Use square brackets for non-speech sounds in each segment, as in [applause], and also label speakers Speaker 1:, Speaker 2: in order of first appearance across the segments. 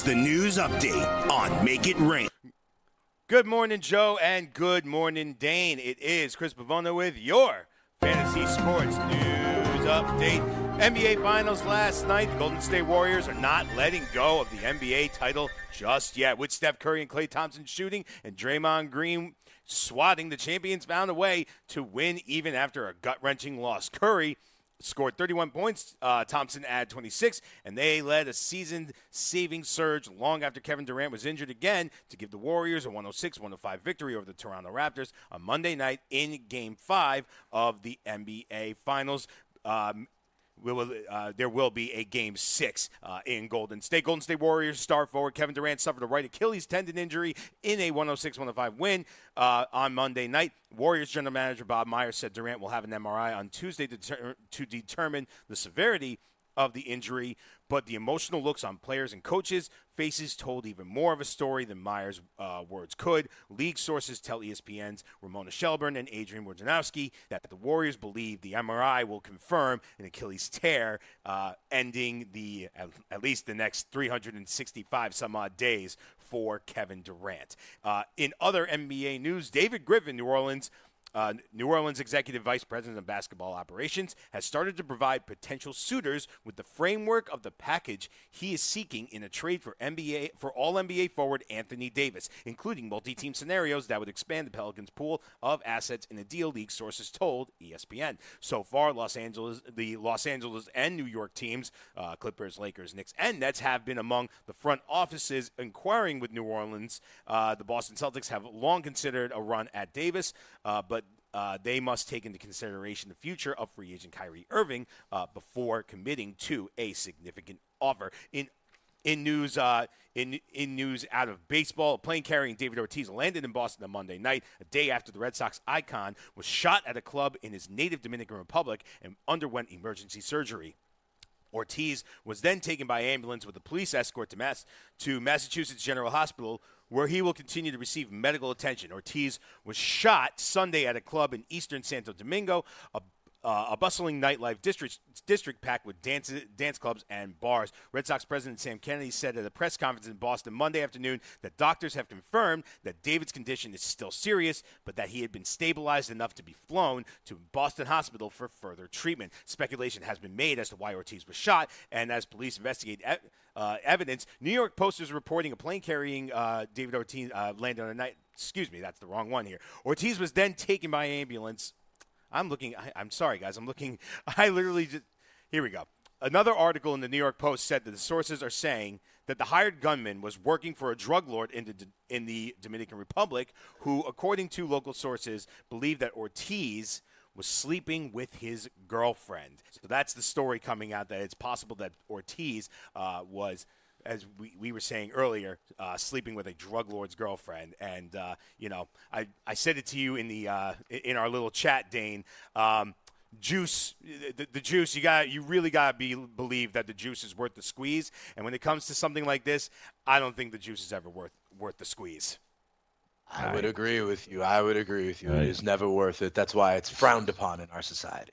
Speaker 1: It's the news update on Make It Rain.
Speaker 2: Good morning, Joe, and good morning, Dane. It is Chris Pavona with your Fantasy Sports News Update. NBA Finals last night. The Golden State Warriors are not letting go of the NBA title just yet. With Steph Curry and Klay Thompson shooting and Draymond Green swatting, the champions found a way to win even after a gut wrenching loss. Curry scored 31 points. Uh, Thompson added 26, and they led a season saving surge long after Kevin Durant was injured again to give the Warriors a 106 105 victory over the Toronto Raptors on Monday night in game five of the NBA Finals. Um, will, uh, there will be a game six uh, in Golden State. Golden State Warriors star forward Kevin Durant suffered a right Achilles tendon injury in a 106 105 win uh, on Monday night. Warriors general manager Bob Myers said Durant will have an MRI on Tuesday to, ter- to determine the severity of the injury, but the emotional looks on players and coaches' faces told even more of a story than Myers' uh, words could. League sources tell ESPN's Ramona Shelburne and Adrian Wojnarowski that the Warriors believe the MRI will confirm an Achilles tear, uh, ending the at, at, least the next 365 some odd days for Kevin Durant. Uh, in other NBA news, David Griffin, New Orleans uh, New Orleans Executive Vice President of Basketball Operations has started to provide potential suitors with the framework of the package he is seeking in a trade for NBA for All NBA forward Anthony Davis, including multi-team scenarios that would expand the Pelicans' pool of assets in a deal. League sources told ESPN. So far, Los Angeles, the Los Angeles and New York teams, uh, Clippers, Lakers, Knicks, and Nets, have been among the front offices inquiring with New Orleans. Uh, the Boston Celtics have long considered a run at Davis, uh, but uh, they must take into consideration the future of free agent Kyrie Irving uh, before committing to a significant offer. In in news, uh, in in news out of baseball, plane carrying David Ortiz landed in Boston on Monday night, a day after the Red Sox icon was shot at a club in his native Dominican Republic and underwent emergency surgery. Ortiz was then taken by ambulance with a police escort to Mass to Massachusetts General Hospital, where he will continue to receive medical attention. Ortiz was shot Sunday at a club in eastern Santo Domingo. A uh, a bustling nightlife district district packed with dance dance clubs and bars. Red Sox president Sam Kennedy said at a press conference in Boston Monday afternoon that doctors have confirmed that David's condition is still serious, but that he had been stabilized enough to be flown to Boston Hospital for further treatment. Speculation has been made as to why Ortiz was shot, and as police investigate. uh, evidence. New York Post is reporting a plane carrying uh, David Ortiz uh, landed on a night. Excuse me, that's the wrong one here. Ortiz was then taken by ambulance I'm looking. I, am sorry, guys. I'm looking. [laughs] I literally just. Here we go. Another article in the New York Post said that the sources are saying that the hired gunman was working for a drug lord in the, in the Dominican Republic, who, according to local sources, believed that Ortiz was sleeping with his girlfriend. So that's the story coming out that it's possible that Ortiz uh, was as we, we were saying earlier, uh, sleeping with a drug lord's girlfriend. And, uh, you know, I, I said it to you in, the, uh, in our little chat, Dane. Um, juice, the, the, juice, you got you really got to be believe that the juice is worth the squeeze. And when it comes to something like this, I don't think the juice is ever worth worth the squeeze.
Speaker 3: I would agree with you. I would agree with you. It is never worth it. That's why it's frowned upon in our society.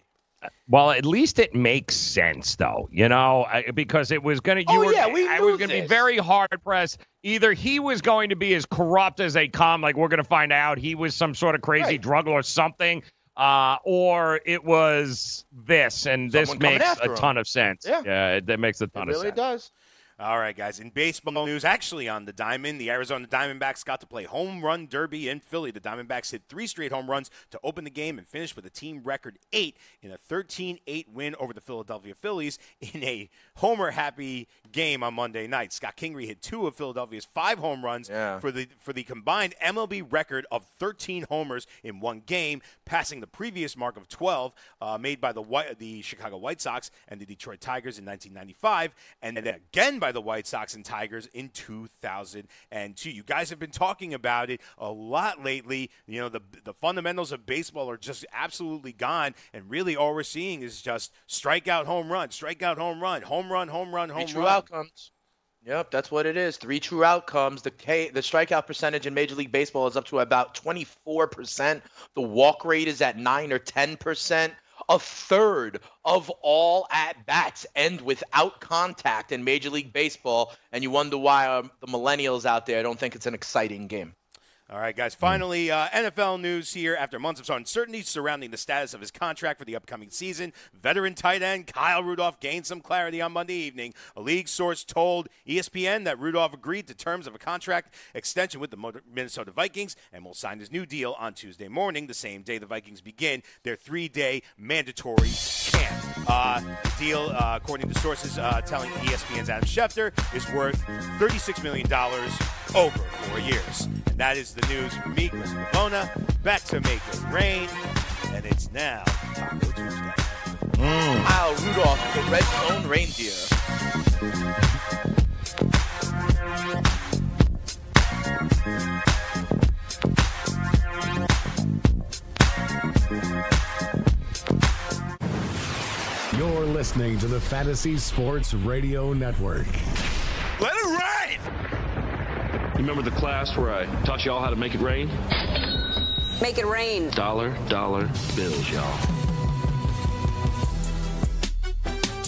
Speaker 4: Well, at least it makes sense, though, you know, because it was going to.
Speaker 3: Oh
Speaker 4: were,
Speaker 3: yeah, we
Speaker 4: I was going to be very hard pressed. Either he was going to be as corrupt as they come, like we're going to find out he was some sort of crazy
Speaker 3: right.
Speaker 4: drug or something, uh, or it was this, and
Speaker 3: Someone
Speaker 4: this makes a
Speaker 3: him.
Speaker 4: ton of sense.
Speaker 3: Yeah,
Speaker 4: yeah, it, that makes a ton
Speaker 3: it
Speaker 4: of
Speaker 3: really
Speaker 4: sense.
Speaker 3: does.
Speaker 2: All right, guys. In baseball news, actually on the diamond, the Arizona Diamondbacks got to play home run derby in Philly. The Diamondbacks hit three straight home runs to open the game and finish with a team record eight in a 13-8 win over the Philadelphia Phillies in a homer-happy game on Monday night. Scott Kingery hit two of Philadelphia's five home runs
Speaker 3: Yeah.
Speaker 2: for the for the combined MLB record of 13 homers in one game, passing the previous mark of 12 uh, made by the White, the Chicago White Sox and the Detroit Tigers in 1995, and then again by the White Sox and Tigers in 2002. You guys have been talking about it a lot lately. You know, the the fundamentals of baseball are just absolutely gone, and really all we're seeing is just strikeout, home run, strikeout, home run, home run, home run, home run.
Speaker 3: Outcomes. Yep, that's what it is. Three true outcomes. The K, the strikeout percentage in Major League Baseball is up to about 24%. The walk rate is at 9 or 10%. A third of all at bats end without contact in Major League Baseball, and you wonder why um, the millennials out there don't think it's an exciting game.
Speaker 2: All right, guys. Finally, uh, NFL news here. After months of uncertainty surrounding the status of his contract for the upcoming season, veteran tight end Kyle Rudolph gained some clarity on Monday evening. A league source told ESPN that Rudolph agreed to terms of a contract extension with the Minnesota Vikings and will sign his new deal on Tuesday morning, the same day the Vikings begin their three-day mandatory camp. Uh, the deal, uh, according to sources uh, telling ESPN's Adam Schefter, is worth $36 million over four years. And that is the news from me, Chris Pavona. Back to Make It Rain. And it's now Taco Tuesday.
Speaker 3: Mm. Kyle Rudolph, the red zone reindeer.
Speaker 5: You're listening to the Fantasy Sports Radio Network.
Speaker 1: Let it rain!
Speaker 6: You remember the class where I taught y'all how to make it rain?
Speaker 7: Make it rain.
Speaker 6: Dollar, dollar bills, y'all.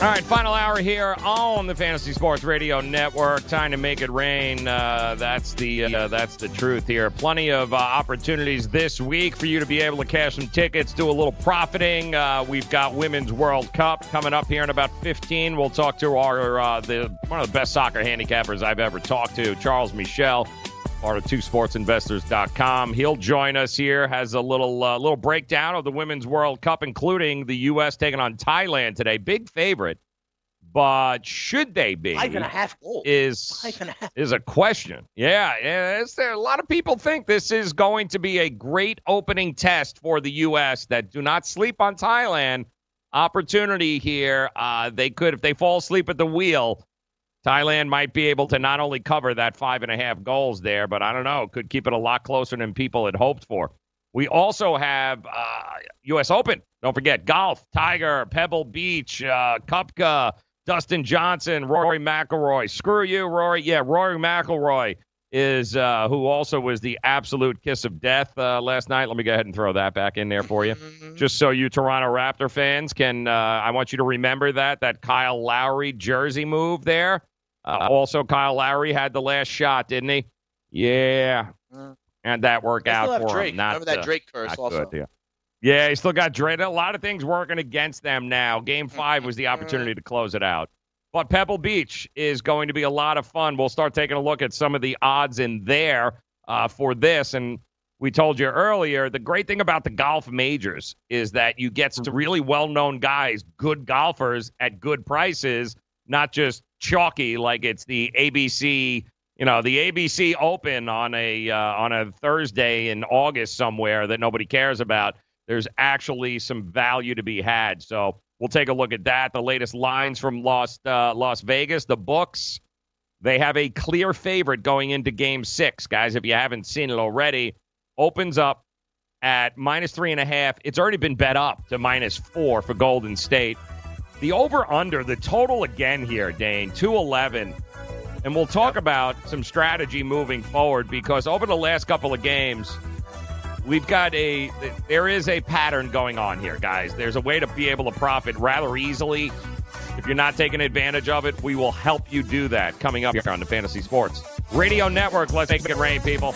Speaker 4: All right, final hour here on the Fantasy Sports Radio Network. Time to make it rain. Uh, that's the uh, that's the truth here. Plenty of uh, opportunities this week for you to be able to cash some tickets, do a little profiting. Uh, we've got Women's World Cup coming up here in about 15. We'll talk to our uh, the one of the best soccer handicappers I've ever talked to, Charles Meeshel, part of TwoSportsInvestors.com. He'll join us here. Has a little uh, little breakdown of the Women's World Cup, including the U.S. taking on Thailand today. Big favorite, but should they be?
Speaker 3: Five and a half goals.
Speaker 4: Is
Speaker 3: Five and a half.
Speaker 4: is a question. Yeah, yeah. There. A lot of people think this is going to be a great opening test for the U.S. That do not sleep on Thailand. Opportunity here. Uh, they could, if they fall asleep at the wheel, Thailand might be able to not only cover that five and a half goals there, but I don't know, could keep it a lot closer than people had hoped for. We also have uh, U.S. Open. Don't forget golf, Tiger, Pebble Beach, uh, Koepka, Dustin Johnson, Rory McIlroy. Screw you, Rory. Yeah, Rory McIlroy is uh, who also was the absolute kiss of death uh, last night. Let me go ahead and throw that back in there for you, [laughs] just so you Toronto Raptor fans can. Uh, I want you to remember that that Kyle Lowry jersey move there. Uh, also, Kyle Lowry had the last shot, didn't he? Yeah,
Speaker 3: Mm.
Speaker 4: and that worked
Speaker 3: They
Speaker 4: out for
Speaker 3: Drake.
Speaker 4: him. Not,
Speaker 3: Remember that
Speaker 4: uh,
Speaker 3: Drake curse
Speaker 4: not
Speaker 3: also.
Speaker 4: good, yeah. Yeah, he still got Drake. A lot of things working against them now. Game five was the opportunity to close it out. But Pebble Beach is going to be a lot of fun. We'll start taking a look at some of the odds in there uh, for this. And we told you earlier the great thing about the golf majors is that you get some really well known guys, good golfers at good prices, not just chalky like it's the ABC. You know the ABC Open on a uh, on a Thursday in August somewhere that nobody cares about. There's actually some value to be had. So we'll take a look at that. The latest lines from Las uh, Las Vegas, the books. They have a clear favorite going into Game Six, guys. If you haven't seen it already, opens up at minus three and a half. It's already been bet up to minus four for Golden State. The over under, the total again here, Dane, 211. And we'll talk about some strategy moving forward because over the last couple of games, we've got a there is a pattern going on here, guys. There's a way to be able to profit rather easily. If you're not taking advantage of it, we will help you do that coming up here on the Fantasy Sports Radio Network. Let's make it rain, people.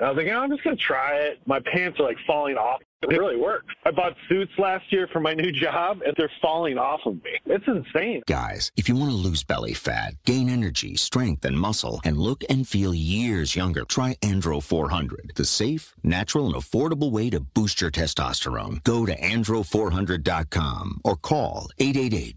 Speaker 8: I was like, I'm just to try it. My pants are like falling off. It really works. I bought suits last year for my new job, and they're falling off of me. It's insane.
Speaker 9: Guys, if you want to lose belly fat, gain energy, strength, and muscle, and look and feel years younger, try Andro 400, the safe, natural, and affordable way to boost your testosterone. Go to andro400.com or call 888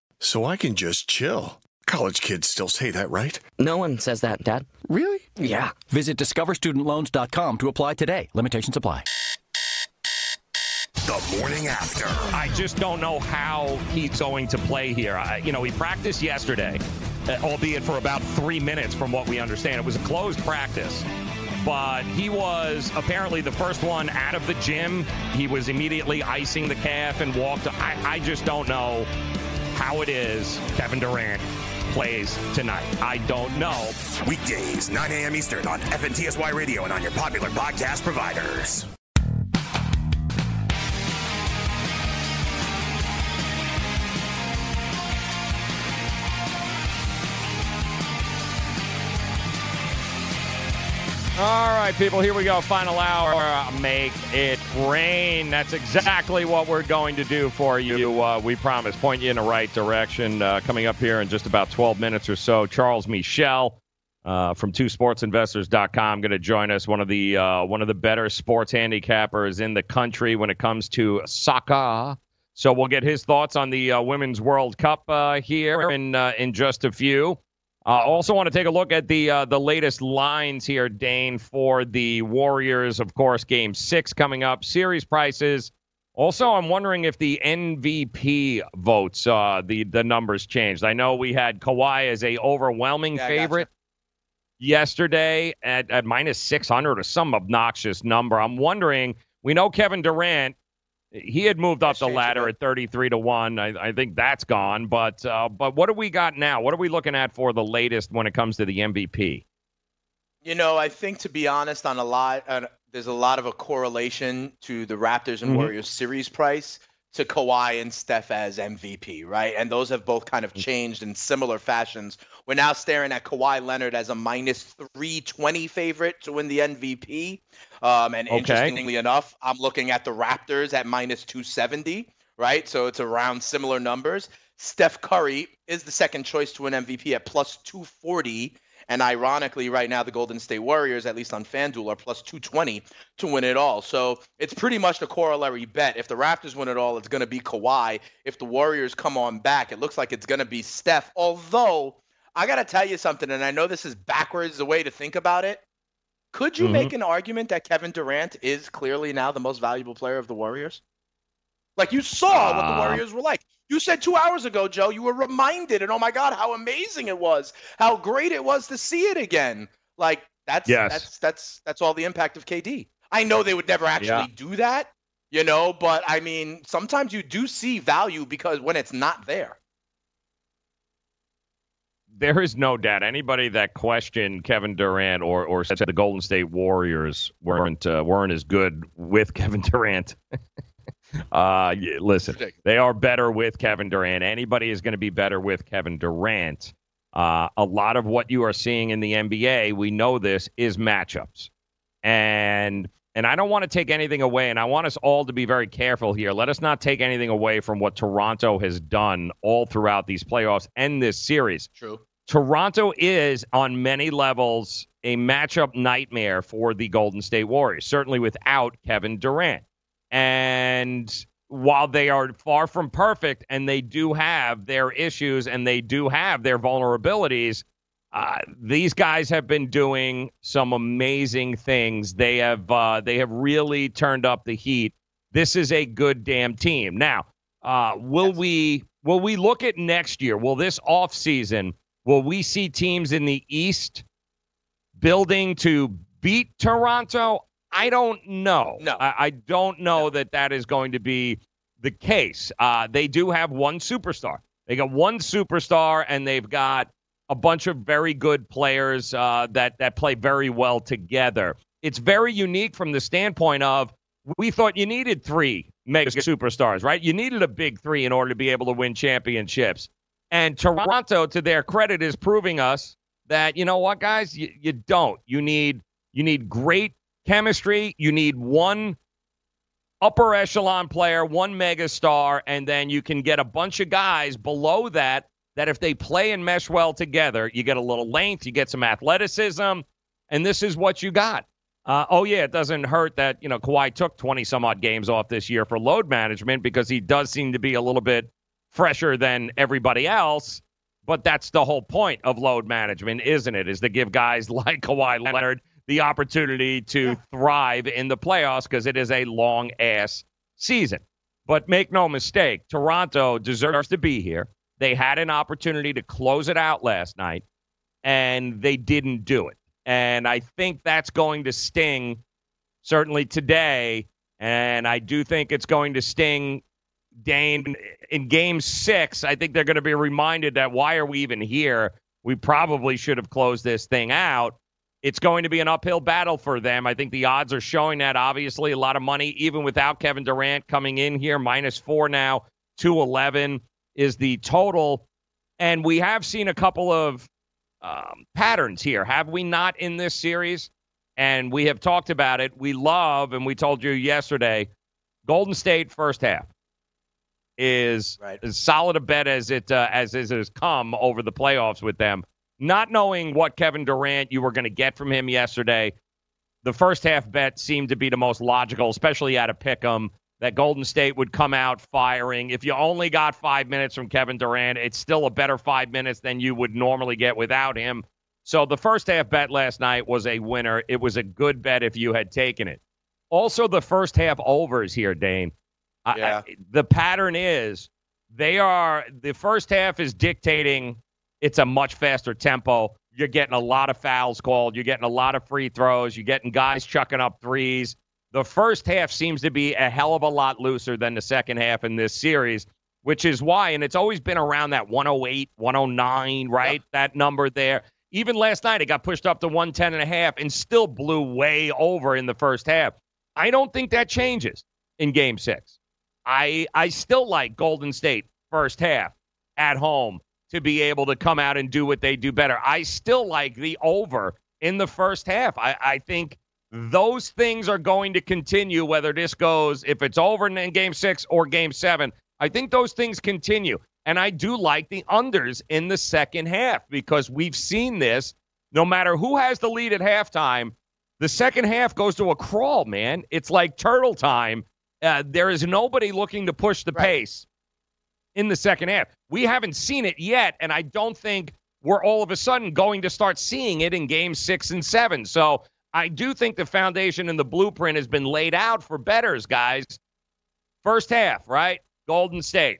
Speaker 10: So I can just chill. College kids still say that, right?
Speaker 11: No one says that, Dad.
Speaker 10: Really?
Speaker 11: Yeah.
Speaker 12: Visit discoverstudentloans.com to apply today. Limitations apply.
Speaker 1: The morning after.
Speaker 4: I just don't know how he's going to play here. I, you know, he practiced yesterday, uh, albeit for about three minutes, from what we understand. It was a closed practice. But he was apparently the first one out of the gym. He was immediately icing the calf and walked. I, I just don't know how it is Kevin Durant plays tonight. I don't know.
Speaker 1: Weekdays, 9 a.m. Eastern on FNTSY Radio and on your popular podcast providers.
Speaker 4: All right, people, here we go. Final hour. Make it rain. That's exactly what we're going to do for you. Uh, we promise. Point you in the right direction. Uh, coming up here in just about 12 minutes or so, Charles Meeshel uh, from TwoSportsInvestors.com going to join us. One of the uh, one of the better sports handicappers in the country when it comes to soccer. So we'll get his thoughts on the uh, Women's World Cup uh, here in in just a few. Uh, also, want to take a look at the uh, the latest lines here, Dane, for the Warriors. Of course, Game Six coming up. Series prices. Also, I'm wondering if the MVP votes uh, the the numbers changed. I know we had Kawhi as a overwhelming
Speaker 3: Yeah, I
Speaker 4: favorite yesterday at, at minus 600 or some obnoxious number. I'm wondering. We know Kevin Durant he had moved up the ladder at 33 to 1 I, I think that's gone but uh, but what do we got now? What are we looking at for the latest when it comes to the mvp
Speaker 3: You know, I think to be honest, on a lot, uh, there's a lot of a correlation to the Raptors and
Speaker 4: Mhm.
Speaker 3: Warriors series price to Kawhi and Steph as MVP, right? And those have both kind of changed in similar fashions. We're now staring at Kawhi Leonard as a minus 320 favorite to win the MVP. Um, and
Speaker 4: Okay.
Speaker 3: interestingly enough, I'm looking at the Raptors at minus 270, right? So it's around similar numbers. Steph Curry is the second choice to win MVP at plus 240. And ironically, right now, the Golden State Warriors, at least on FanDuel, are plus 220 to win it all. So it's pretty much the corollary bet. If the Raptors win it all, it's going to be Kawhi. If the Warriors come on back, it looks like it's going to be Steph. Although, I got to tell you something, and I know this is backwards the way to think about it. Could you
Speaker 4: Mhm.
Speaker 3: make an argument that Kevin Durant is clearly now the most valuable player of the Warriors? Like you saw what the
Speaker 4: Uh,
Speaker 3: Warriors were like. You said two hours ago, Joe, you were reminded, and oh my God, how amazing it was, how great it was to see it again. Like that's
Speaker 4: Yes.
Speaker 3: that's that's that's all the impact of KD. I know they would never actually
Speaker 4: Yeah.
Speaker 3: do that, you know, but I mean, sometimes you do see value because when it's not there.
Speaker 4: there is no doubt. Anybody that questioned Kevin Durant or or said the Golden State Warriors weren't uh, weren't as good with [laughs] Kevin Durant. Uh, yeah, listen, they are better with Kevin Durant. Anybody is going to be better with Kevin Durant. Uh, a lot of what you are seeing in the NBA, we know this, is matchups. And and I don't want to take anything away, and I want us all to be very careful here. Let us not take anything away from what Toronto has done all throughout these playoffs and this series.
Speaker 3: True.
Speaker 4: Toronto is, on many levels, a matchup nightmare for the Golden State Warriors, certainly without Kevin Durant. And while they are far from perfect and they do have their issues and they do have their vulnerabilities, uh, these guys have been doing some amazing things. They have uh, they have really turned up the heat. This is a good damn team. Now, uh, will yes. we will we look at next year? Will this off season? Will we see teams in the East building to beat Toronto? I don't know.
Speaker 3: No,
Speaker 4: I, I don't know no. that that is going to be the case. Uh, they do have one superstar. They got one superstar, and they've got a bunch of very good players uh, that that play very well together. It's very unique from the standpoint of we thought you needed three mega superstars, right? You needed a big three in order to be able to win championships. And Toronto, to their credit, is proving us that you know what, guys, you, you don't. You need you need great chemistry. You need one upper echelon player, one mega star, and then you can get a bunch of guys below that that if they play and mesh well together, you get a little length, you get some athleticism, and this is what you got. Uh, oh yeah, it doesn't hurt that you know Kawhi took twenty some odd games off this year for load management because he does seem to be a little bit fresher than everybody else. But that's the whole point of load management, isn't it? Is to give guys [laughs] like Kawhi Leonard the opportunity to yeah. thrive in the playoffs because it is a long ass season. But make no mistake, Toronto deserves to be here. They had an opportunity to close it out last night, and they didn't do it. And I think that's going to sting certainly today. And I do think it's going to sting Dane in game six. I think they're going to be reminded that why are we even here? We probably should have closed this thing out. It's going to be an uphill battle for them. I think the odds are showing that. Obviously, a lot of money, even without Kevin Durant coming in here, minus four now, 211 is the total. And we have seen a couple of um, patterns here, have we not, in this series? And we have talked about it. We love, and we told you yesterday, Golden State first half is right. as solid a bet as it uh, as it has come over the playoffs with them. Not knowing what Kevin Durant you were going to get from him yesterday, the first half bet seemed to be the most logical, especially at a pick 'em that Golden State would come out firing. If you only got five minutes from Kevin Durant, it's still a better five minutes than you would normally get without him. So the first half bet last night was a winner. It was a good bet if you had taken it. Also, the first half overs here, Dane.
Speaker 3: Yeah.
Speaker 4: I, the pattern is they are the first half is dictating it's a much faster tempo. You're getting a lot of fouls called. You're getting a lot of free throws. You're getting guys chucking up threes. The first half seems to be a hell of a lot looser than the second half in this series, which is why, and it's always been around that 108, 109, right? Yep. That number there. Even last night, it got pushed up to 110 and a half and still blew way over in the first half. I don't think that changes in game six. I I still like Golden State first half at home to be able to come out and do what they do better. I still like the over in the first half. I, I think those things are going to continue, whether this goes, if it's over in game six or game seven. I think those things continue. And I do like the unders in the second half because we've seen this. No matter who has the lead at halftime, the second half goes to a crawl, man. It's like turtle time. Uh, there is nobody looking to push the right. pace in the second half. We haven't seen it yet, and I don't think we're all of a sudden going to start seeing it in game six and seven. So I do think the foundation and the blueprint has been laid out for betters, guys. First half, right? Golden State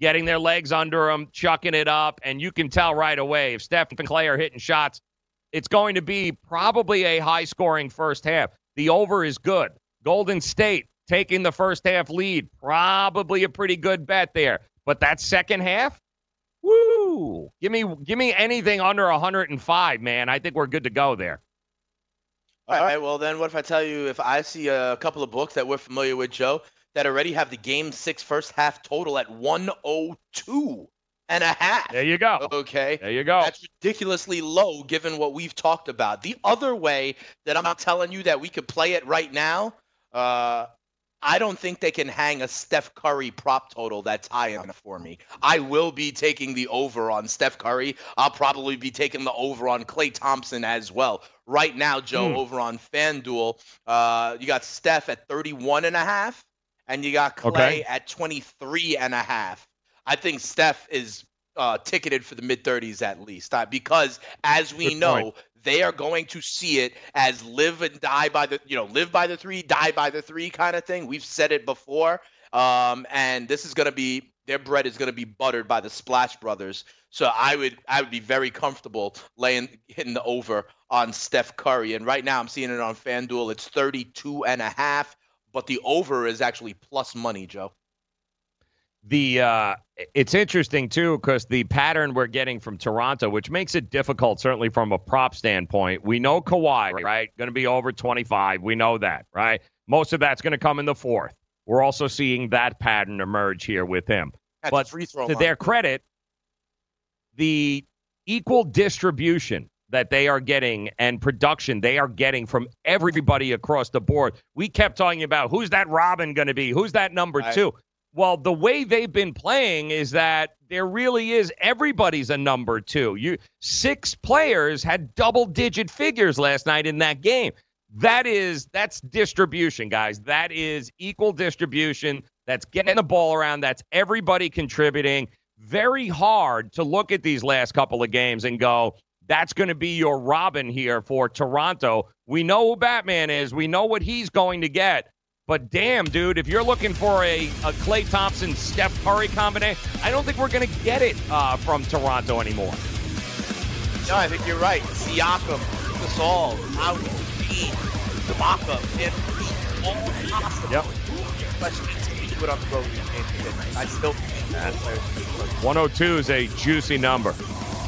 Speaker 4: getting their legs under them, chucking it up, and you can tell right away if Steph and Klay are hitting shots, it's going to be probably a high scoring first half. The over is good. Golden State taking the first half lead, probably a pretty good bet there. But that second half, Woo! Give me give me anything under 105, man. I think we're good to go there.
Speaker 3: All right. Well, then, what if I tell you if I see a couple of books that we're familiar with, Joe, that already have the game six first half total at 102 and a half?
Speaker 4: There you go.
Speaker 3: Okay.
Speaker 4: There you go.
Speaker 3: That's ridiculously low given what we've talked about. The other way that I'm telling you that we could play it right now, uh, I don't think they can hang a Steph Curry prop total that's high enough for me. I will be taking the over on Steph Curry. I'll probably be taking the over on Klay Thompson as well. Right now, Joe,
Speaker 4: Hmm.
Speaker 3: over on FanDuel, uh, you got Steph at 31 and a half, and you got Klay
Speaker 4: Okay.
Speaker 3: at 23 and a half. I think Steph is uh, ticketed for the mid 30s at least, uh, because as we
Speaker 4: Good
Speaker 3: know,
Speaker 4: point.
Speaker 3: they are going to see it as live and die by the, you know, live by the three, die by the three kind of thing. We've said it before, um, and this is going to be their bread is going to be buttered by the Splash Brothers. So I would I would be very comfortable laying hitting the over on Steph Curry. And right now I'm seeing it on FanDuel. It's 32 and a half, but the over is actually plus money, Joe.
Speaker 4: The uh, it's interesting too because the pattern we're getting from Toronto, which makes it difficult, certainly from a prop standpoint. We know Kawhi, right, going to be over 25. We know that, right? Most of that's going to come in the fourth. We're also seeing that pattern emerge here with him.
Speaker 3: That's
Speaker 4: but
Speaker 3: free throw
Speaker 4: to
Speaker 3: line.
Speaker 4: their credit, the equal distribution that they are getting and production they are getting from everybody across the board. We kept talking about who's that Robin going to be? Who's that number
Speaker 3: Right.
Speaker 4: two? Well, the way they've been playing is that there really is everybody's a number two. You six players had double digit figures last night in that game. That is that's distribution, guys. That is equal distribution. That's getting the ball around. That's everybody contributing. Very hard to look at these last couple of games and go, that's going to be your Robin here for Toronto. We know who Batman is. We know what he's going to get. But damn, dude, if you're looking for a, a Klay Thompson Steph Curry combination, I don't think we're going to get it uh, from Toronto anymore.
Speaker 3: No, I think you're right. Siakam, Gasol, out, Dean, Ibaka, and all possible.
Speaker 4: Yep.
Speaker 3: Question is, can you do it on the road? You can't do it. I still think that.
Speaker 4: 102 is a juicy number.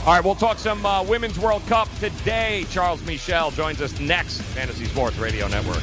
Speaker 4: All right, we'll talk some uh, Women's World Cup today. Charles Meeshel joins us next. Fantasy Sports Radio Network.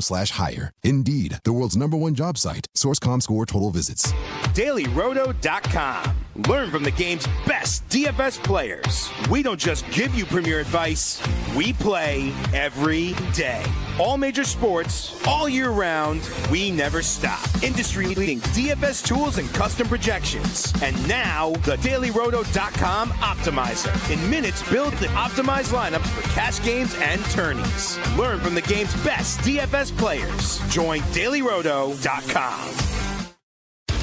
Speaker 13: slash hire. Indeed, the world's number one job site. Source.com score total visits.
Speaker 2: DailyRoto.com. Learn from the game's best DFS players. We don't just give you premier advice, we play every day. All major sports, all year round, we never stop. Industry leading DFS tools and custom projections. And now, the DailyRoto.com Optimizer. In minutes, build the optimized lineups for cash games and tourneys. Learn from the game's best DFS players. Join DailyRoto.com.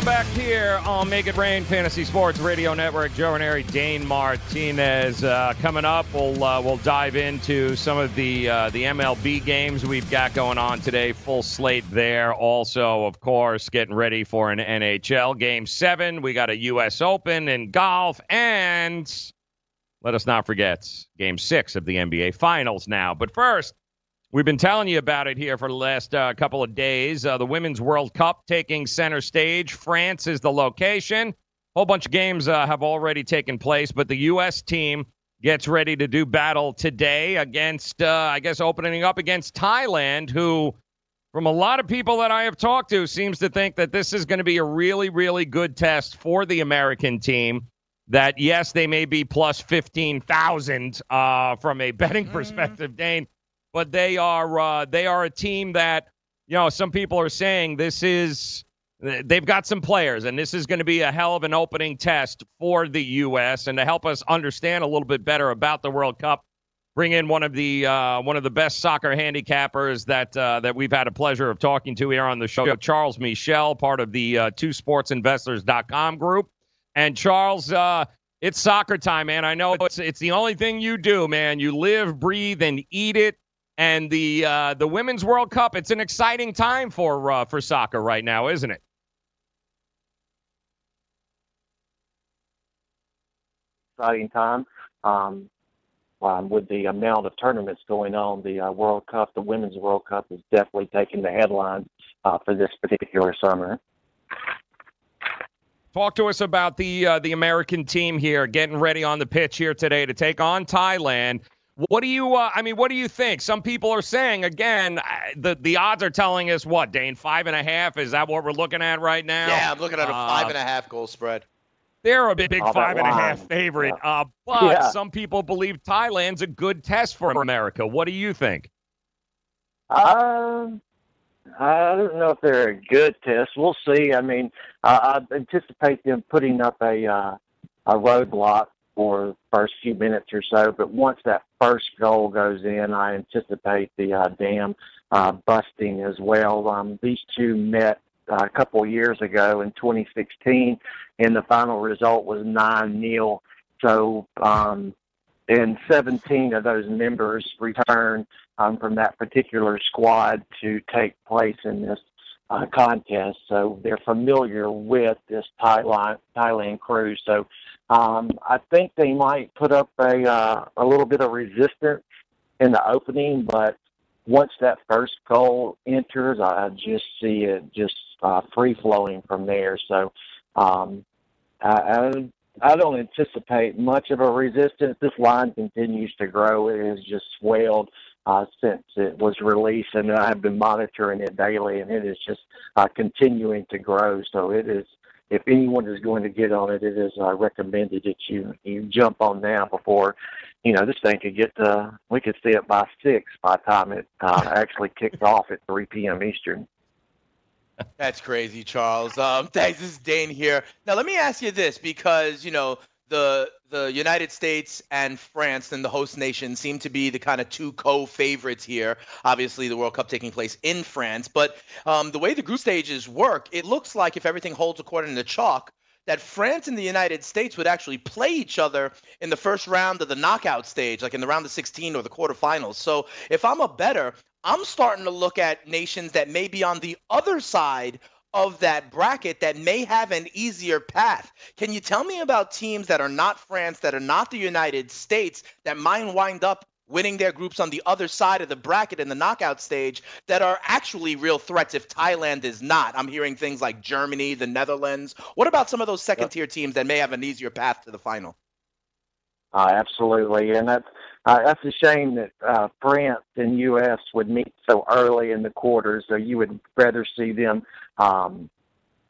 Speaker 4: Welcome back here on Make It Rain Fantasy Sports Radio Network. Joe Ranieri, Dane Martinez. Uh, coming up, we'll uh, we'll dive into some of the uh, the MLB games we've got going on today. Full slate there. Also, of course, getting ready for an NHL game seven. We got a U.S. Open in golf, and let us not forget game six of the NBA Finals now. But first. We've been telling you about it here for the last uh, couple of days. Uh, the Women's World Cup taking center stage. France is the location. A whole bunch of games uh, have already taken place, but the U.S. team gets ready to do battle today against, uh, I guess, opening up against Thailand, who, from a lot of people that I have talked to, seems to think that this is going to be a really, really good test for the American team. That, yes, they may be plus 15,000 uh, from a betting perspective, Dane but they are uh, they are a team that you know some people are saying this is they've got some players and this is going to be a hell of an opening test for the U.S. and to help us understand a little bit better about the World Cup. Bring in one of the uh, one of the best soccer handicappers that uh, that we've had a pleasure of talking to here on the show, Charles Meeshel, part of the uh, TwoSportsInvestors.com group. And Charles, uh, it's soccer time, man. I know it's it's the only thing you do, man. You live, breathe, and eat it and the uh, the Women's World Cup. It's an exciting time for uh, for soccer right now, isn't it?
Speaker 14: Exciting time. Um, um, with the amount of tournaments going on, the uh, World Cup, the Women's World Cup, is definitely taking the headlines uh, for this particular summer.
Speaker 4: Talk to us about the uh, the American team here, getting ready on the pitch here today to take on Thailand. What do you? Uh, I mean, what do you think? Some people are saying again, uh, the the odds are telling us what, Dane, five and a half. Is that what we're looking at right now?
Speaker 3: Yeah, I'm looking at a five and a half goal spread.
Speaker 4: They're a big, big five and a half favorite, yeah. uh, but yeah. some people believe Thailand's a good test for America. What do you think?
Speaker 14: Um, I don't know if they're a good test. We'll see. I mean, I anticipate them putting up a uh, a roadblock for the first few minutes or so. But once that first goal goes in, I anticipate the uh, dam uh, busting as well. Um, these two met uh, a couple years ago in 2016, and the final result was 9 0. So, um, and 17 of those members returned um, from that particular squad to take place in this uh, contest. So they're familiar with this Thailand, Thailand crew. So um, I think they might put up a uh, a little bit of resistance in the opening, but once that first goal enters, I just see it just uh, free flowing from there. So um, I, I don't anticipate much of a resistance. This line continues to grow. It has just swelled uh, since it was released, and I have been monitoring it daily, and it is just uh, continuing to grow. So it is if anyone is going to get on it, it is uh, recommended that you you jump on now before, you know, this thing could get uh we could see it by six by the time it uh, [laughs] actually kicks off at 3 p.m. Eastern.
Speaker 3: That's crazy, Charles. Um, [laughs] thanks. This is Dane here. Now, let me ask you this because you know the the United States and France and the host nation seem to be the kind of two co-favorites here. Obviously, the World Cup taking place in France, but um, the way the group stages work, it looks like if everything holds according to chalk, that France and the United States would actually play each other in the first round of the knockout stage, like in the round of 16 or the quarterfinals. So if I'm a better, I'm starting to look at nations that may be on the other side of that bracket that may have an easier path. Can you tell me about teams that are not France, that are not the United States, that might wind up winning their groups on the other side of the bracket in the knockout stage that are actually real threats if Thailand is not? I'm hearing things like Germany, the Netherlands. What about some of those second tier teams that may have an easier path to the final?
Speaker 14: Uh, absolutely, and that's uh, that's a shame that uh, France and U.S. would meet so early in the quarters. So you would rather see them um,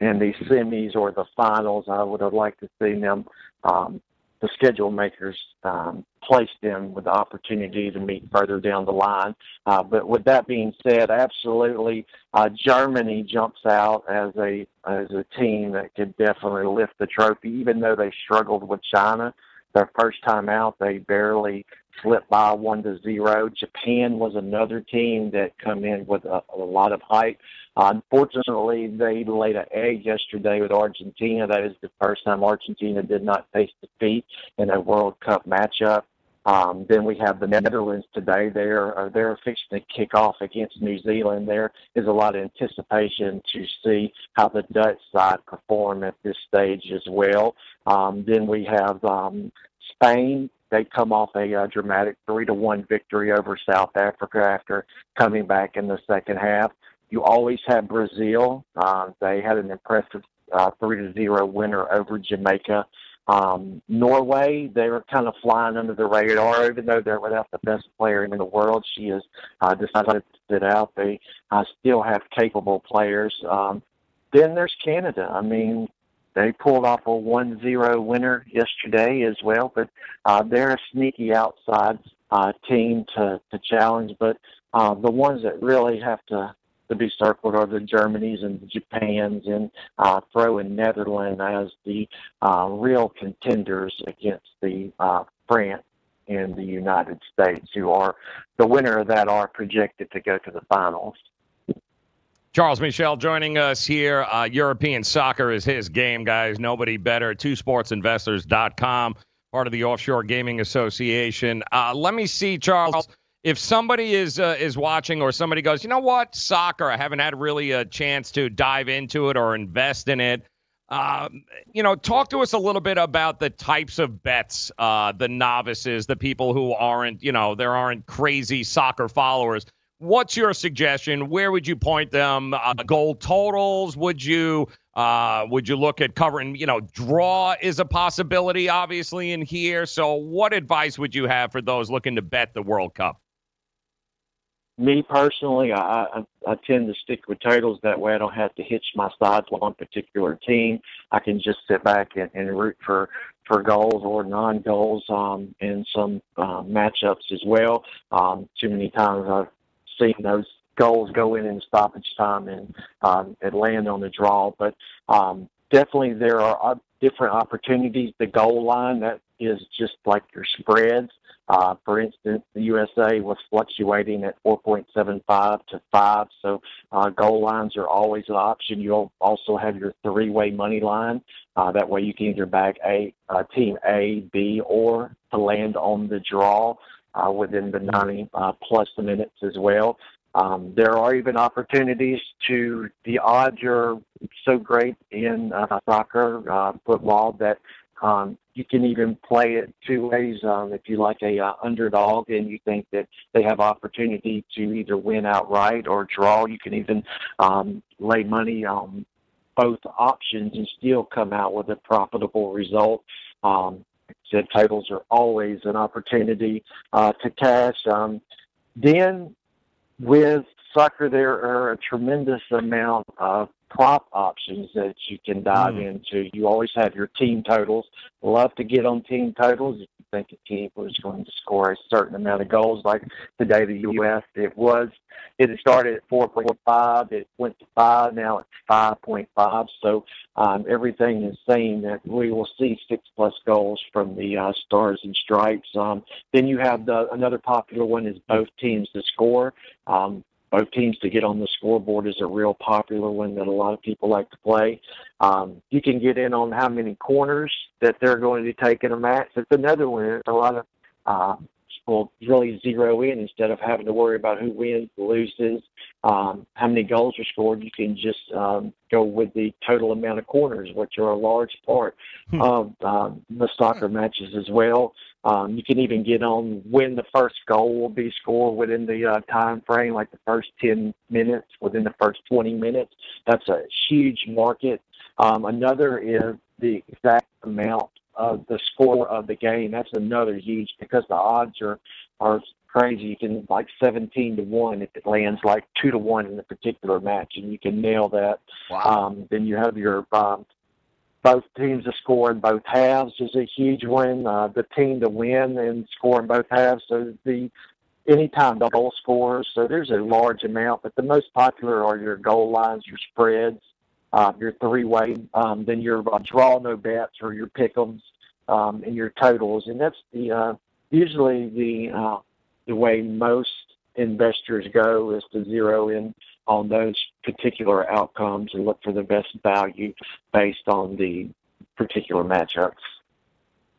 Speaker 14: in the semis or the finals. I would have liked to see them, um, the schedule makers, um, place them with the opportunity to meet further down the line. Uh, but with that being said, absolutely, uh, Germany jumps out as a as a team that could definitely lift the trophy, even though they struggled with China their first time out, they barely slipped by one to zero. Japan was another team that come in with a, a lot of hype. Unfortunately, they laid an egg yesterday with Argentina. That is the first time Argentina did not face defeat in a World Cup matchup. Um, then we have the Netherlands today. They're uh, they're fixing to kick off against New Zealand. There is a lot of anticipation to see how the Dutch side perform at this stage as well. Um, then we have um, Spain. They come off a uh, dramatic three to one victory over South Africa after coming back in the second half. You always have Brazil. Uh, they had an impressive uh, three to zero winner over Jamaica. Um, Norway, they were kind of flying under the radar, even though they're without the best player in the world. She has uh, decided to sit out. They uh, still have capable players. Um, then there's Canada. I mean, they pulled off a 1-0 winner yesterday as well, but uh, they're a sneaky outside uh, team to, to challenge. But uh, the ones that really have to to be circled are the Germanys and the Japans, and uh, throw in Netherlands as the uh, real contenders against the uh, France and the United States, who are the winner of that are projected to go to the finals.
Speaker 4: Charles Meeshel joining us here. Uh, European soccer is his game, guys. Nobody better. TwoSportsInvestors.com, part of the Offshore Gaming Association. Uh, let me see, Charles. If somebody is uh, is watching, or somebody goes, you know what, soccer, I haven't had really a chance to dive into it or invest in it. Um, you know, talk to us a little bit about the types of bets, uh, the novices, the people who aren't, you know, there aren't crazy soccer followers what's your suggestion? Where would you point them? Uh, goal totals? Would you uh, would you look at covering? You know, draw is a possibility, obviously, in here. So, what advice would you have for those looking to bet the World Cup?
Speaker 14: Me personally, I, I, I tend to stick with totals. That way, I don't have to hitch my sides on one particular team. I can just sit back and, and root for for goals or non-goals um, in some uh, matchups as well. Um, too many times I've seen those goals go in in stoppage time and um, and land on the draw. But um, definitely there are uh, different opportunities. The goal line that is just like your spreads. Uh, for instance, the USA was fluctuating at 4.75 to 5, so uh, goal lines are always an option. You'll also have your three-way money line. Uh, that way you can either back a uh, team A, B, or to land on the draw uh, within the 90 uh, plus minutes as well. Um, there are even opportunities to the odds are so great in uh, soccer, uh, football that um, you can even play it two ways. Um, if you like a uh, underdog and you think that they have opportunity to either win outright or draw, you can even um, lay money on both options and still come out with a profitable result. Um, said titles are always an opportunity uh, to cash. Um, then with soccer, there are a tremendous amount of prop options that you can dive mm. into. You always have your team totals. Love to get on team totals. If you think a team was going to score a certain amount of goals, like today the U.S. it was. It started at 4.5. It went to five. Now it's 5.5. So um, everything is saying that we will see six plus goals from the uh, Stars and Stripes. Um, then you have the another popular one is both teams to score. Um, both teams to get on the scoreboard is a real popular one that a lot of people like to play. Um, you can get in on how many corners that they're going to take in a match. That's another one. A lot of uh, will really zero in instead of having to worry about who wins, loses, um, how many goals are scored. You can just um, go with the total amount of corners, which are a large part
Speaker 15: Hmm.
Speaker 14: of um, the soccer matches as well. Um, you can even get on when the first goal will be scored within the uh, time frame, like the first 10 minutes, within the first 20 minutes. That's a huge market. Um, another is the exact amount of the score of the game. That's another huge because the odds are are crazy. You can like 17 to one if it lands like two to one in a particular match, and you can nail that. Um, then you have your um, both teams to score in both halves is a huge one. Uh, the team to win and score in both halves. So the anytime the goal scores. So there's a large amount, but the most popular are your goal lines, your spreads, uh, your three way, um, then your uh, draw no bets or your pick'ems, um, and your totals. And that's the uh, usually the uh, the way most investors go is to zero in on those particular outcomes and look for the best value based on the particular matchups.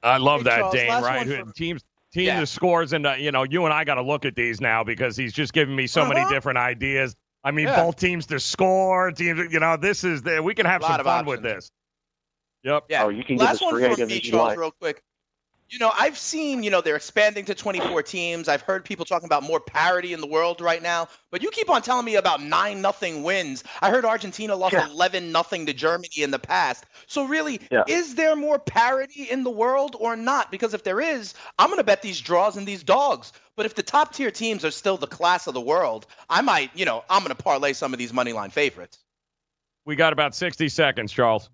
Speaker 4: I love
Speaker 14: Hey,
Speaker 4: that,
Speaker 14: Charles,
Speaker 4: Dane. Right?
Speaker 14: one
Speaker 4: Who- Teams, teams, the scores, and uh, you know, you and I got to look at these now because he's just giving me so many
Speaker 3: Uh-huh.
Speaker 4: different ideas. I mean,
Speaker 3: Yeah.
Speaker 4: both teams to score. Teams, you know, this is the, we can have some
Speaker 3: of
Speaker 4: fun with this. Yep.
Speaker 3: Yeah.
Speaker 14: Oh, you can
Speaker 3: Last
Speaker 14: get as
Speaker 3: one
Speaker 14: creative
Speaker 3: from me, Charles,
Speaker 14: like.
Speaker 3: real quick. You know, I've seen, you know, they're expanding to 24 teams. I've heard people talking about more parity in the world right now. But you keep on telling me about 9 nothing wins. I heard Argentina lost 11 nothing to Germany in the past. So really,
Speaker 14: Yeah.
Speaker 3: is there more parity in the world or not? Because if there is, I'm going to bet these draws and these dogs. But if the top tier teams are still the class of the world, I might, you know, I'm going to parlay some of these money line favorites.
Speaker 4: We got about 60 seconds, Charles.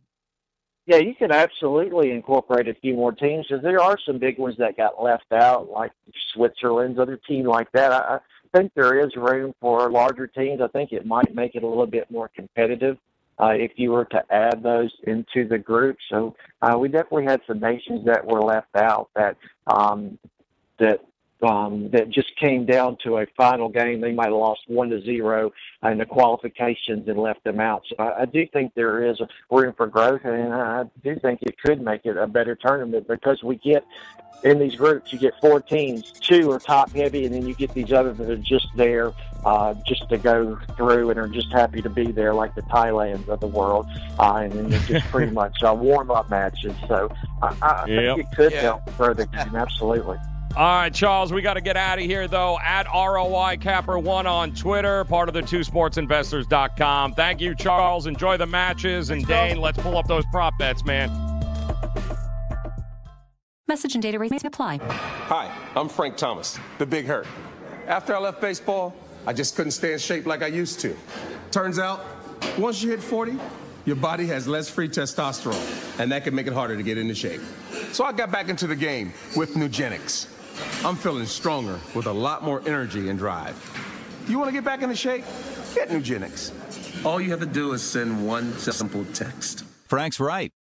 Speaker 14: Yeah, you could absolutely incorporate a few more teams because there are some big ones that got left out, like Switzerland's other team like that. I, I think there is room for larger teams. I think it might make it a little bit more competitive uh, if you were to add those into the group. So uh, we definitely had some nations that were left out that um, that um, that just came down to a final game. They might have lost one to zero in the qualifications and left them out. So I, I do think there is room for growth, and I do think it could make it a better tournament because we get in these groups, you get four teams. Two are top heavy, and then you get these others that are just there uh, just to go through and are just happy to be there, like the Thailands of the world. Uh, and then they're just [laughs] pretty much uh, warm up matches. So I, I
Speaker 4: Yep.
Speaker 14: think it could
Speaker 4: Yeah.
Speaker 14: help grow the game, absolutely.
Speaker 4: All right, Charles, we got to get out of here, though. At ROI Capper1 on Twitter, part of the twosportsinvestors.com. Thank you, Charles. Enjoy the matches. And Dane, let's pull up those prop bets, man.
Speaker 15: Message and data rates may apply.
Speaker 16: Hi, I'm Frank Thomas, the Big Hurt. After I left baseball, I just couldn't stay in shape like I used to. Turns out, once you hit 40, your body has less free testosterone, and that can make it harder to get into shape. So I got back into the game with Nugenix. I'm feeling stronger with a lot more energy and drive. You want to get back into shape? Get Nugenix. All you have to do is send one simple text.
Speaker 17: Frank's right.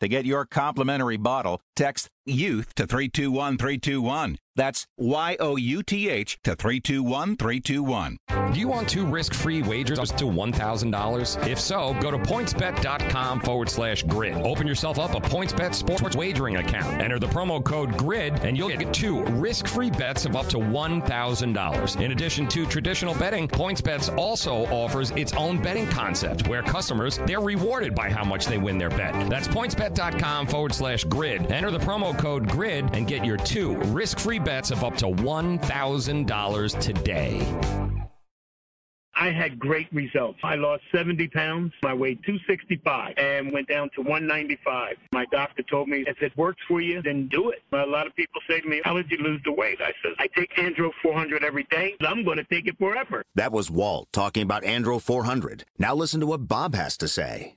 Speaker 17: To get your complimentary bottle, text YOUTH to 321321. That's Y O U T H to 321321.
Speaker 18: Do you want two risk free wagers up to $1,000? If so, go to pointsbet.com forward slash grid. Open yourself up a PointsBet sports wagering account. Enter the promo code GRID and you'll get two risk free bets of up to $1,000. In addition to traditional betting, PointsBets also offers its own betting concept where customers, they're rewarded by how much they win their bet. That's pointsbet.com forward slash grid. Enter the promo code GRID and get your two risk free bets of up to $1,000 today.
Speaker 19: I had great results. I lost 70 pounds. I weighed 265 and went down to 195. My doctor told me, if it works for you, then do it. A lot of people say to me, how did you lose the weight? I said, I take Andro 400 every day. I'm going to take it forever.
Speaker 20: That was Walt talking about Andro 400. Now listen to what Bob has to say.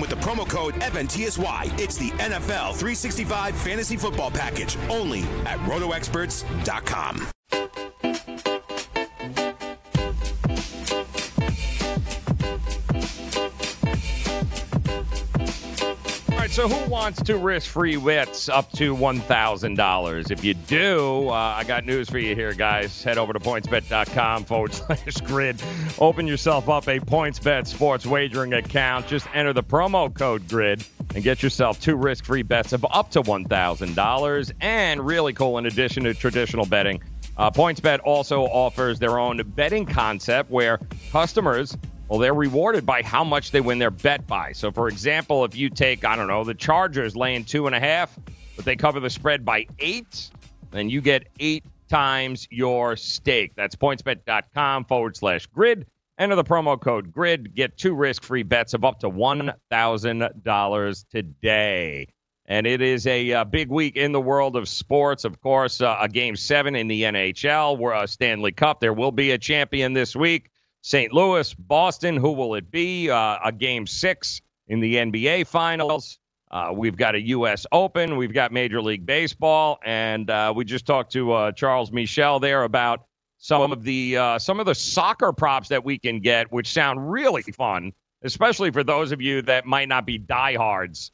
Speaker 2: with the promo code FNTSY. It's the NFL 365 fantasy football package only at rotoexperts.com.
Speaker 4: right, so who wants to risk free wits up to $1,000? If you do, uh, I got news for you here, guys. Head over to pointsbet.com forward [laughs] slash grid. Open yourself up a PointsBet sports wagering account. Just enter the promo code grid and get yourself two risk free bets of up to $1,000. And really cool, in addition to traditional betting, uh, PointsBet also offers their own betting concept where customers well, they're rewarded by how much they win their bet by. So, for example, if you take, I don't know, the Chargers laying two and a half, but they cover the spread by eight, then you get eight times your stake. That's pointsbet.com forward slash grid. Enter the promo code GRID. Get two risk free bets of up to $1,000 today. And it is a, uh big week in the world of sports. Of course, uh, a game seven in the NHL, where a Stanley Cup. There will be a champion this week. St. Louis, Boston. Who will it be? Uh, a game six in the NBA Finals. Uh, we've got a U.S. Open. We've got Major League Baseball, and uh, we just talked to uh, Charles Meeshel there about some of the uh, some of the soccer props that we can get, which sound really fun, especially for those of you that might not be diehards.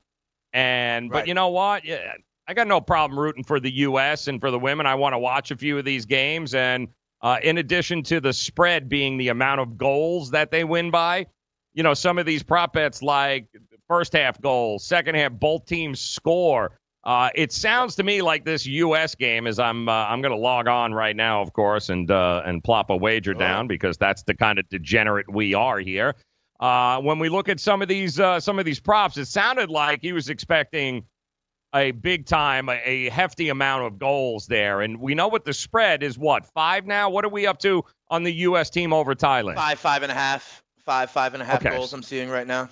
Speaker 4: And but
Speaker 3: Right.
Speaker 4: you know what? Yeah, I got no problem rooting for the U.S. and for the women. I want to watch a few of these games, and uh, in addition to the spread being the amount of goals that they win by, you know, some of these prop bets like first half goals, second half, both teams score. Uh, it sounds to me like this U.S. game is I'm uh, I'm going to log on right now, of course, and uh, and plop a wager down because that's the kind of degenerate we are here. Uh, when we look at some of these uh, some of these props, it sounded like he was expecting a big time, a, hefty amount of goals there, and we know what the spread is. What five now? What are we up to on the U.S. team over Thailand?
Speaker 3: Five, five and a half, five, five and a half
Speaker 4: Okay.
Speaker 3: goals I'm seeing right now.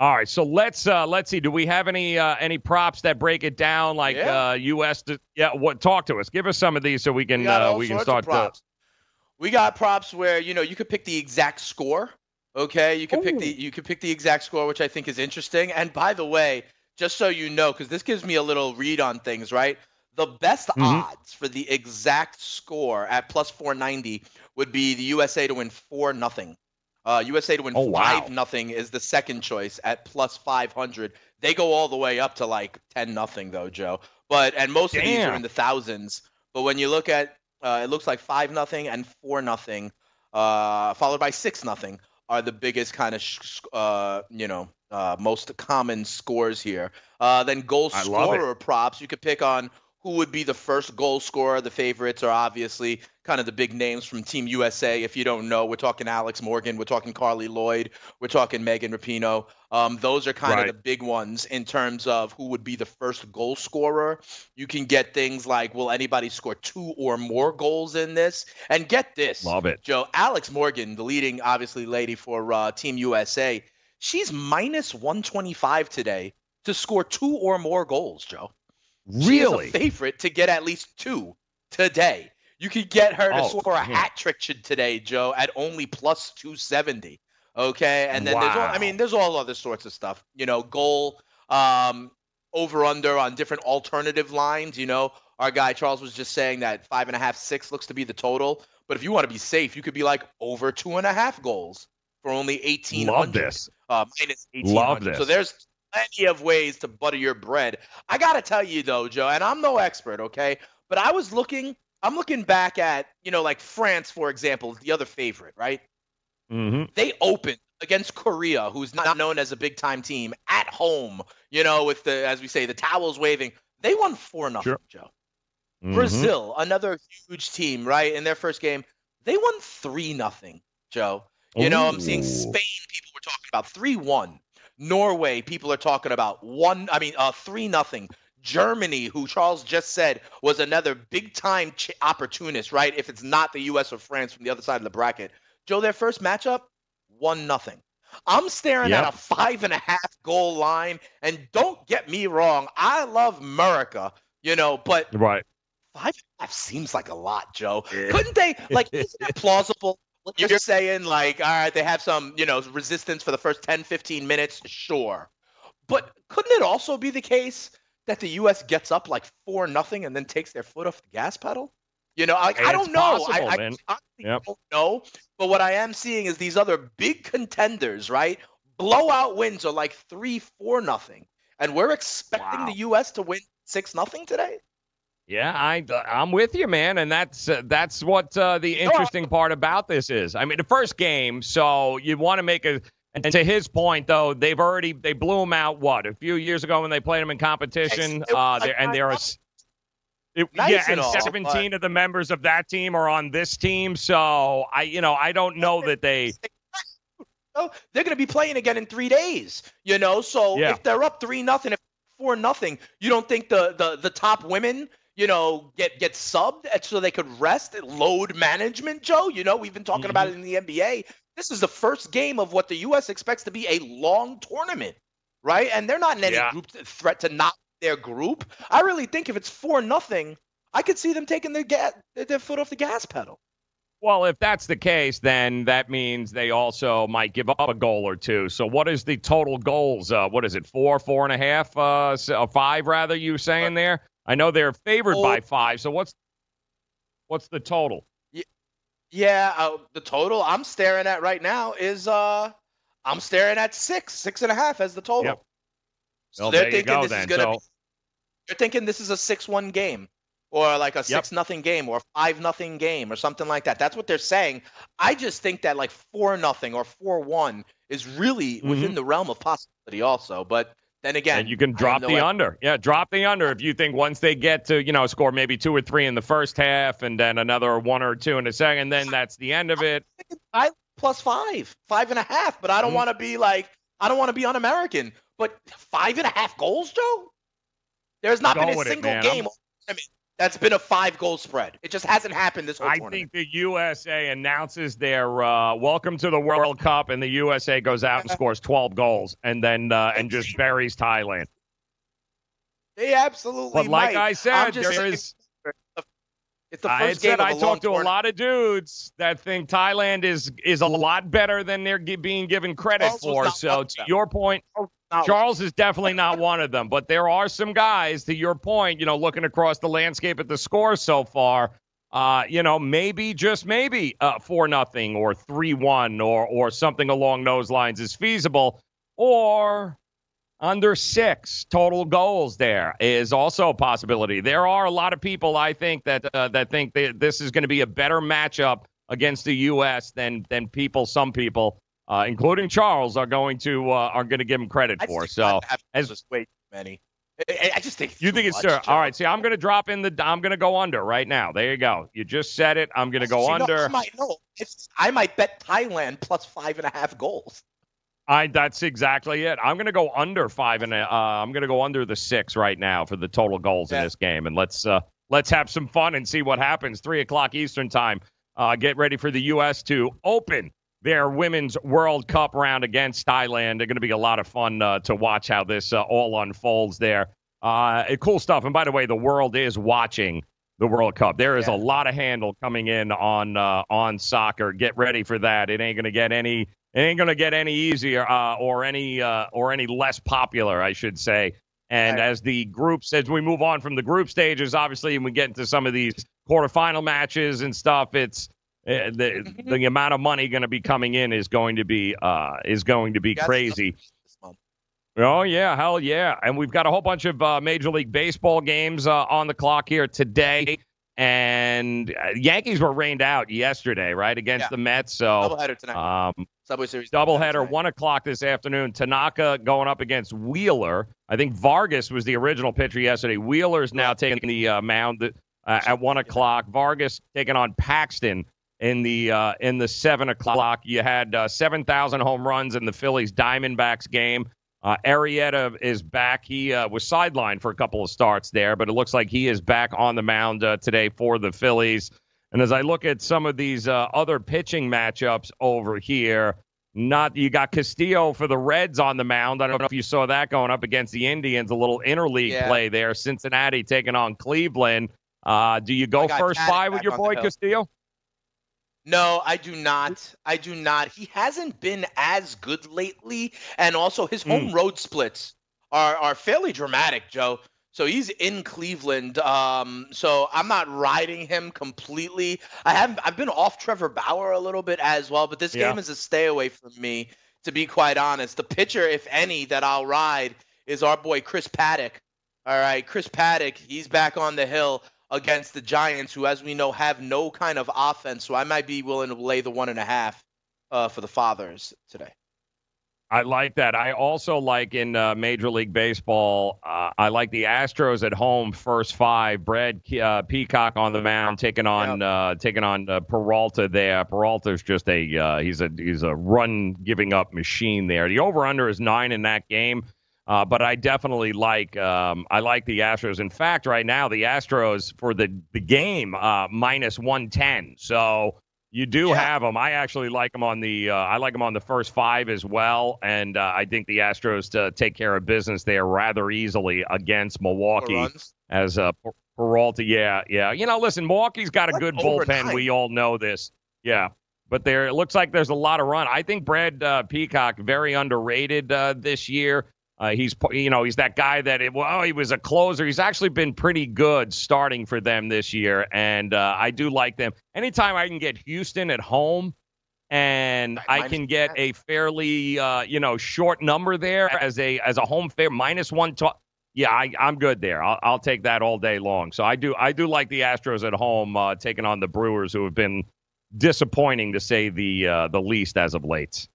Speaker 4: All right, so let's uh let's see. Do we have any uh any props that break it down like
Speaker 3: Yeah.
Speaker 4: uh US to, yeah, what talk to us. Give us some of these so we can
Speaker 3: We
Speaker 4: uh we can start
Speaker 3: props. We got props where you know you could pick the exact score. Okay, you could pick the you could pick the exact score, which I think is interesting. And by the way, just so you know, because this gives me a little read on things, right? The best
Speaker 4: Mhm.
Speaker 3: odds for the exact score at plus 490 would be the USA to win four nothing. Uh, USA to win
Speaker 4: Oh, wow.
Speaker 3: five nothing is the second choice at plus 500. They go all the way up to like 10 nothing though, Joe. But and most of these are in the thousands. But when you look at uh, it looks like five nothing and four nothing, uh, followed by six nothing, are the biggest kind of sh- uh, you know uh, most common scores here. Uh, then goal
Speaker 4: I love it.
Speaker 3: scorer props, you could pick on who would be the first goal scorer. The favorites are obviously kind of the big names from Team USA. If you don't know, we're talking Alex Morgan, we're talking Carli Lloyd, we're talking Megan Rapinoe. Um, those are kind
Speaker 4: Right.
Speaker 3: of the big ones in terms of who would be the first goal scorer. You can get things like, will anybody score two or more goals in this? And get this,
Speaker 4: Love it.
Speaker 3: Joe. Alex Morgan, the leading, obviously, lady for uh, Team USA, she's minus 125 today to score two or more goals, Joe.
Speaker 4: Really?
Speaker 3: a favorite to get at least two today. You could get her to
Speaker 4: Oh,
Speaker 3: score a hat trick today, Joe, at only plus 270. Okay, and then there's all, I mean, there's all other sorts of stuff. You know, goal, um, over under on different alternative lines. You know, our guy Charles was just saying that five and a half, six looks to be the total. But if you want to be safe, you could be like over two and a half goals for only eighteen
Speaker 4: Love this.
Speaker 3: Uh, minus eighteen
Speaker 4: Love this.
Speaker 3: So there's plenty of ways to butter your bread. I gotta tell you though, Joe, and I'm no expert, okay, but I was looking. I'm looking back at you know like France, for example, the other favorite, right?
Speaker 4: Mm-hmm.
Speaker 3: they opened against Korea, who's not known as a big time team, at home. You know, with the as we say, the towels waving. They won four nothing,
Speaker 4: Sure.
Speaker 3: Joe.
Speaker 4: Mhm.
Speaker 3: Brazil, another huge team, right? In their first game, they won three nothing, Joe. You know, I'm seeing Spain. People were talking about three one. Norway, people are talking about one. I mean, uh, three nothing. Germany, who Charles just said was another big time ch- opportunist, right? If it's not the U.S. or France from the other side of the bracket, Joe, their first matchup, one nothing. I'm staring
Speaker 4: Yep.
Speaker 3: at a five and a half goal line, and don't get me wrong, I love America, you know, but
Speaker 4: Right.
Speaker 3: five and a half seems like a lot, Joe. Couldn't they like isn't it [laughs] plausible? What You're saying like, all right, they have some, you know, resistance for the first 10, 15 minutes, sure. But couldn't it also be the case that the US gets up like four nothing and then takes their foot off the gas pedal? You know, like, I don't know. I,
Speaker 4: possible,
Speaker 3: I
Speaker 4: man.
Speaker 3: honestly
Speaker 4: Yep.
Speaker 3: don't know. But what I am seeing is these other big contenders, right? Blowout wins are like three, four nothing. And we're expecting the US to win six nothing today?
Speaker 4: Yeah, I I'm with you, man, and that's uh, that's what uh, the interesting part about this is. I mean, the first game, so you want to make a. And to his point, though, they've already they blew them out. What a few years ago when they played them in competition, uh,
Speaker 3: like
Speaker 4: they're, and there are. it-
Speaker 3: Nice
Speaker 4: yeah,
Speaker 3: and all,
Speaker 4: 17 of the members of that team are on this team. So I, you know, I don't know that they. [laughs]
Speaker 3: They're going to be playing again in three days. You know, so
Speaker 4: Yeah.
Speaker 3: if they're up three nothing, if four nothing, you don't think the the the top women, you know, get get subbed so they could rest, load management, Joe. You know, we've been talking about it
Speaker 4: Mm-hmm.
Speaker 3: in the NBA. This is the first game of what the U.S. expects to be a long tournament, right? And they're not in any
Speaker 4: Yeah.
Speaker 3: group threat to not their group. I really think if it's four nothing, I could see them taking their gas their foot off the gas pedal.
Speaker 4: Well, if that's the case, then that means they also might give up a goal or two. So, what is the total goals? Uh, what is it? Four, four and a half, uh, uh, five? Rather, you saying there? I know they're favored by five. So, what's what's the total?
Speaker 3: Yeah, uh, the total I'm staring at right now is uh I'm staring at six, six and a half as the total.
Speaker 4: Yep.
Speaker 3: So
Speaker 4: Well,
Speaker 3: they're thinking
Speaker 4: go
Speaker 3: this
Speaker 4: then.
Speaker 3: is gonna
Speaker 4: So-
Speaker 3: be they're thinking this is a six one game. Or like a six nothing game or five nothing game or something like that. That's what they're saying. I just think that like four nothing or four one is really within the realm of possibility also. But then again
Speaker 4: Mm-hmm. and you can drop the under. Yeah, drop the under if you think once they get to, you know, score maybe two or three in the first half and then another one or two in the second, then that's the end of it.
Speaker 3: I plus five, five and a half. But I don't
Speaker 4: Mhm.
Speaker 3: want to be like I don't want to be un-American. But five and a half goals, Joe. There's not
Speaker 4: Go
Speaker 3: been a
Speaker 4: with it,
Speaker 3: single game all tournament that's been a five goal spread. It just hasn't happened this whole
Speaker 4: I
Speaker 3: tournament.
Speaker 4: think the USA announces their uh, welcome to the World Cup, and the USA goes out and [laughs] scores 12 goals, and then uh, and just buries Thailand.
Speaker 3: They absolutely.
Speaker 4: But like
Speaker 3: might.
Speaker 4: I said, there
Speaker 3: saying
Speaker 4: is.
Speaker 3: It's the
Speaker 4: I
Speaker 3: first
Speaker 4: said
Speaker 3: game of
Speaker 4: I talked to a lot of dudes that think Thailand is is a lot better than they're gi- being given credit for. So to your point,
Speaker 3: not
Speaker 4: Charles is definitely not one of them. But there are some guys, to your point, you know, looking across the landscape at the score so far. Uh, you know, maybe just maybe uh, four nothing or three one or or something along those lines is feasible, or under six total goals there is also a possibility. There are a lot of people I think that uh, that think that this is going to be a better matchup against the U.S. than than people, some people, uh, including Charles, are going to uh, are going to give him credit for. So as
Speaker 3: just way too many. I, I just think
Speaker 4: you think it's
Speaker 3: much.
Speaker 4: All right. See, I'm going to drop in the. I'm going to go under right now. There you go. You just said it. I'm going to go
Speaker 3: See, no,
Speaker 4: under.
Speaker 3: I might, no, I might bet Thailand plus five and a half goals.
Speaker 4: I that's exactly it. I'm going to go under five and a, uh, I'm going to go under the six right now for the total goals in this game, and let's uh, let's have some fun and see what happens. Three o'clock Eastern time. Uh, get ready for the U.S. to open their Women's World Cup round against Thailand. They're going to be a lot of fun uh, to watch how this uh, all unfolds there. Uh, cool stuff. And by the way, the world is watching the World Cup. There is a lot of handle coming in on uh, on soccer. Get ready for that. It ain't going to get any it ain't going to get any easier uh, or any uh, or any less popular, I should say. And as the groups, as we move on from the group stages, obviously, and we get into some of these quarterfinal matches and stuff, it's the the [laughs] amount of money going to be coming in is going to be uh, is going to be crazy. Oh yeah, hell yeah! And we've got a whole bunch of uh, Major League Baseball games uh, on the clock here today. And uh, Yankees were rained out yesterday, right, against
Speaker 3: Yeah.
Speaker 4: the Mets. So
Speaker 3: Doubleheader tonight.
Speaker 4: Um,
Speaker 3: Subway Series.
Speaker 4: doubleheader, one o'clock this afternoon. Tanaka going up against Wheeler. I think Vargas was the original pitcher yesterday. Wheeler's now taking the uh, mound uh, at one o'clock. Vargas taking on Paxton in the uh, in the seven o'clock. You had uh, seven thousand home runs in the Phillies Diamondbacks game. Uh, Arrieta is back. He uh, was sidelined for a couple of starts there, but it looks like he is back on the mound uh, today for the Phillies. And as I look at some of these uh, other pitching matchups over here, not you got Castillo for the Reds on the mound. I don't know if you saw that going up against the Indians, a little interleague
Speaker 3: Yeah.
Speaker 4: play there. Cincinnati taking on Cleveland. Uh, do you go first five with your boy. Castillo?
Speaker 3: No, I do not. I do not. He hasn't been as good lately, and also his home
Speaker 4: Hmm.
Speaker 3: road splits are are fairly dramatic, Joe. So he's in Cleveland. Um, so I'm not riding him completely. I have I've been off Trevor Bauer a little bit as well, but this
Speaker 4: Yeah.
Speaker 3: game is a stay away from me. To be quite honest, the pitcher, if any, that I'll ride is our boy Chris Paddack. All right, Chris Paddack, he's back on the hill against the Giants, who, as we know, have no kind of offense. So I might be willing to lay the one and a half uh, for the Fathers today.
Speaker 4: I like that. I also like in uh, Major League Baseball. Uh, I like the Astros at home, first five. Brad uh, Peacock on the mound, taking on uh, taking on uh, Peralta there. Peralta's just a uh, he's a he's a run giving up machine there. The over under is nine in that game. Uh, but I definitely like um, I like the Astros. In fact, right now the Astros for the the game uh, minus one ten. So you do have them. I actually like them on the uh, I like them on the first five as well, and uh, I think the Astros to take care of business there rather easily against Milwaukee. As uh, Per- Peralta, yeah, yeah. You know, listen, Milwaukee's got a good bullpen. We all know this. Yeah. But there, it looks like there's a lot of run. I think Brad uh, Peacock very underrated uh, this year. Uh, he's, you know, he's that guy that, it, well, he was a closer. He's actually been pretty good starting for them this year, and uh, I do like them. Anytime I can get Houston at home, and I can get a fairly, uh, you know, short number there as a as a home fair minus one. To- yeah, I, I'm good there. I'll, I'll take that all day long. So I do I do like the Astros at home uh, taking on the Brewers, who have been disappointing to say the uh, the least as of late.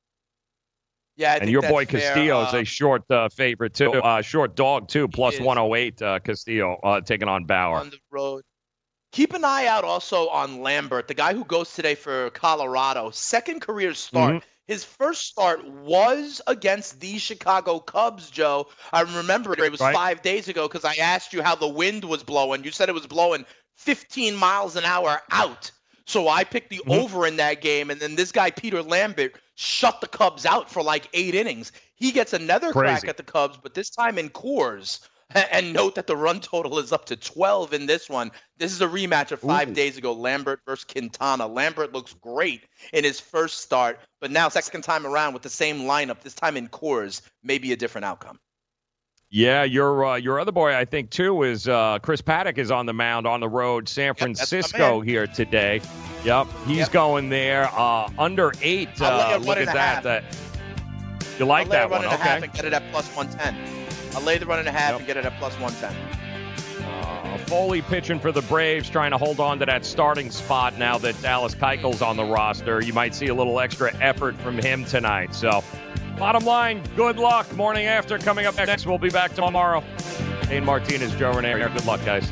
Speaker 3: Yeah,
Speaker 4: and your boy
Speaker 3: fair.
Speaker 4: Castillo is
Speaker 3: Uh,
Speaker 4: a short uh, favorite too, uh, short dog too, plus
Speaker 3: is.
Speaker 4: 108 uh, Castillo uh, taking on Bauer.
Speaker 3: on the road. Keep an eye out also on Lambert, the guy who goes today for Colorado. Second career start.
Speaker 4: Mhm.
Speaker 3: His first start was against the Chicago Cubs, Joe. I remember it, it was
Speaker 4: Right.
Speaker 3: five days ago because I asked you how the wind was blowing. You said it was blowing 15 miles an hour out. So I picked the
Speaker 4: Mhm.
Speaker 3: over in that game, and then this guy Peter Lambert shut the Cubs out for like eight innings. He gets another crack at the Cubs, but this time in Coors. And note that the run total is up to 12 in this one. This is a rematch of five
Speaker 4: Ooh.
Speaker 3: days ago, Lambert versus Quintana. Lambert looks great in his first start, but now second time around with the same lineup, this time in Coors, maybe a different outcome.
Speaker 4: Yeah, your uh, your other boy, I think too, is uh, Chris Paddack is on the mound on the road, San Francisco
Speaker 3: man.
Speaker 4: here today. Yep, he's
Speaker 3: Yep.
Speaker 4: going there. Uh, under eight. Uh, look at that. That you like
Speaker 3: I'll lay
Speaker 4: that
Speaker 3: run
Speaker 4: one?
Speaker 3: and a half and get it at plus 110. I'll lay the run and a half
Speaker 4: Yep.
Speaker 3: and get it at plus 110.
Speaker 4: Uh, Foley pitching for the Braves, trying to hold on to that starting spot now that Dallas Keuchel's on the roster. You might see a little extra effort from him tonight. So, bottom line, good luck. Morning after coming up next. We'll be back tomorrow. Dane Martinez, Joe Renee. Good luck, guys.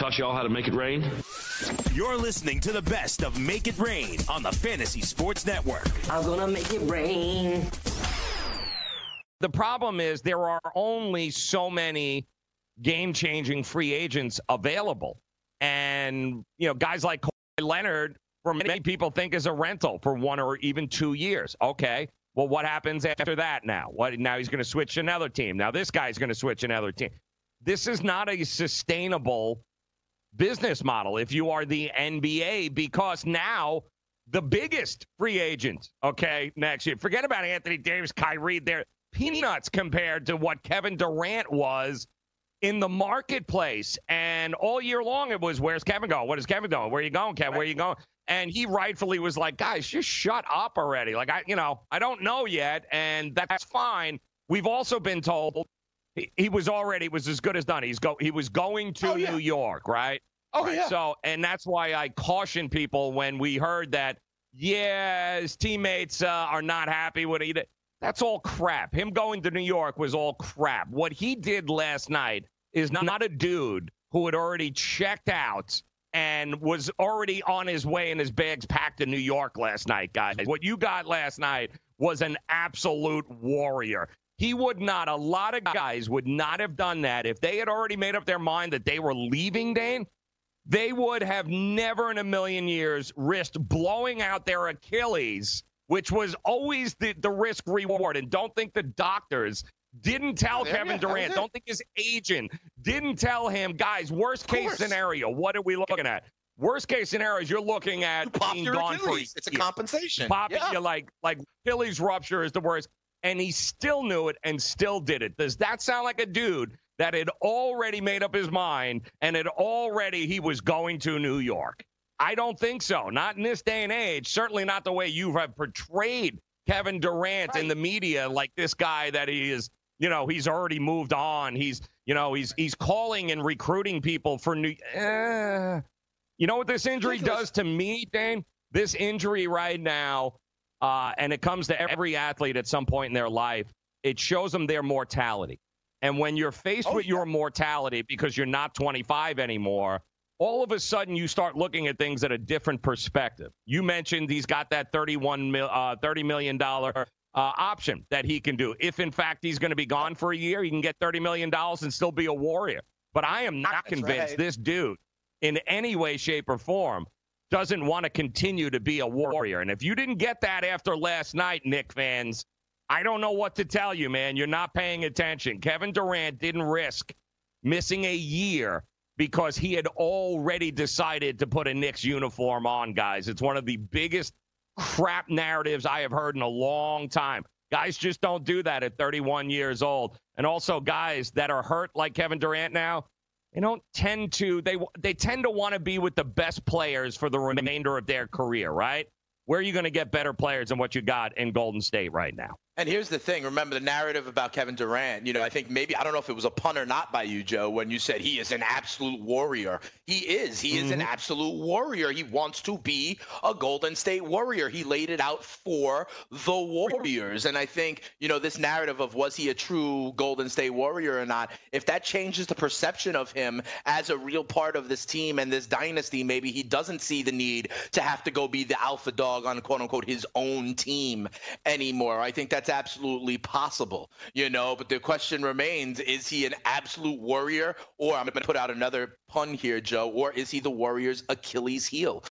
Speaker 6: Taught y'all how to make it rain?
Speaker 2: You're listening to the best of Make It Rain on the Fantasy Sports Network.
Speaker 21: I'm gonna make it rain.
Speaker 4: The problem is there are only so many game changing free agents available. And, you know, guys like Kawhi Leonard, for many people, think is a rental for one or even two years. Okay. Well, what happens after that now? What now he's going to switch another team. Now this guy's going to switch another team. This is not a sustainable business model if you are the NBA because now the biggest free agent, okay, next year. Forget about Anthony Davis, Kyrie, they're peanuts compared to what Kevin Durant was in the marketplace. And all year long it was, where's Kevin going? What is Kevin doing? Where are you going, Kevin? Where are you going? And he rightfully was like, guys, just shut up already. Like I, you know, I don't know yet, and that's fine. We've also been told he, he was already was as good as done. He's go he was going to
Speaker 3: Oh, yeah.
Speaker 4: New York, right?
Speaker 3: Oh,
Speaker 4: Right.
Speaker 3: yeah.
Speaker 4: So and that's why I caution people when we heard that, yeah, his teammates uh, are not happy with it. That's all crap. Him going to New York was all crap. What he did last night is not a dude who had already checked out and was already on his way and his bags packed to New York last night, guys. What you got last night was an absolute warrior. He would not, a lot of guys would not have done that if they had already made up their mind that they were leaving, Dane. They would have never in a million years risked blowing out their Achilles, which was always the, the risk reward. And don't think the doctors didn't tell Kevin
Speaker 3: yeah,
Speaker 4: Durant, don't think his agent didn't tell him, guys, worst case scenario, what are we looking at? Worst case scenario is you're looking at
Speaker 3: Pop
Speaker 4: being
Speaker 3: your
Speaker 4: gone for a
Speaker 3: Achilles. It's a compensation.
Speaker 4: Popping
Speaker 3: Yeah.
Speaker 4: you like like Achilles rupture is the worst. And he still knew it and still did it. Does that sound like a dude that had already made up his mind and had already he was going to New York? I don't think so. Not in this day and age. Certainly not the way you have portrayed Kevin Durant in the media like this guy that he is, you know, he's already moved on. He's, you know, he's he's calling and recruiting people for new eh. You know what this injury does to me, Dane? This injury right now, uh, and it comes to every athlete at some point in their life, it shows them their mortality. And when you're faced with your mortality because you're not 25 anymore, all of a sudden you start looking at things at a different perspective. You mentioned he's got that 31 mil, uh, $30 million uh, option that he can do. If, in fact, he's going to be gone for a year, he can get $30 million and still be a Warrior. But I am not
Speaker 3: That's
Speaker 4: convinced
Speaker 3: right.
Speaker 4: this dude, in any way, shape, or form, doesn't want to continue to be a Warrior. And if you didn't get that after last night, Knick fans, I don't know what to tell you, man. You're not paying attention. Kevin Durant didn't risk missing a year because he had already decided to put a Knicks uniform on, guys. It's one of the biggest crap narratives I have heard in a long time. Guys just don't do that at 31 years old. And also guys that are hurt like Kevin Durant now, they don't tend to they they tend to want to be with the best players for the remainder of their career, right? Where are you going to get better players than what you got in Golden State right now?
Speaker 3: And here's the thing. Remember the narrative about Kevin Durant. You know, I think maybe I don't know if it was a pun or not by you, Joe, when you said he is an absolute warrior. He is. He is an mm-hmm. absolute warrior. He wants to be a Golden State Warrior. He laid it out for the Warriors. And I think, you know, this narrative of was he a true Golden State Warrior or not, if that changes the perception of him as a real part of this team and this dynasty, maybe he doesn't see the need to have to go be the alpha dog on quote unquote his own team anymore. I think that's absolutely possible, you know, but the question remains is he an absolute warrior or I'm going to put out another pun here, Joe, or is he the Warriors' Achilles heel?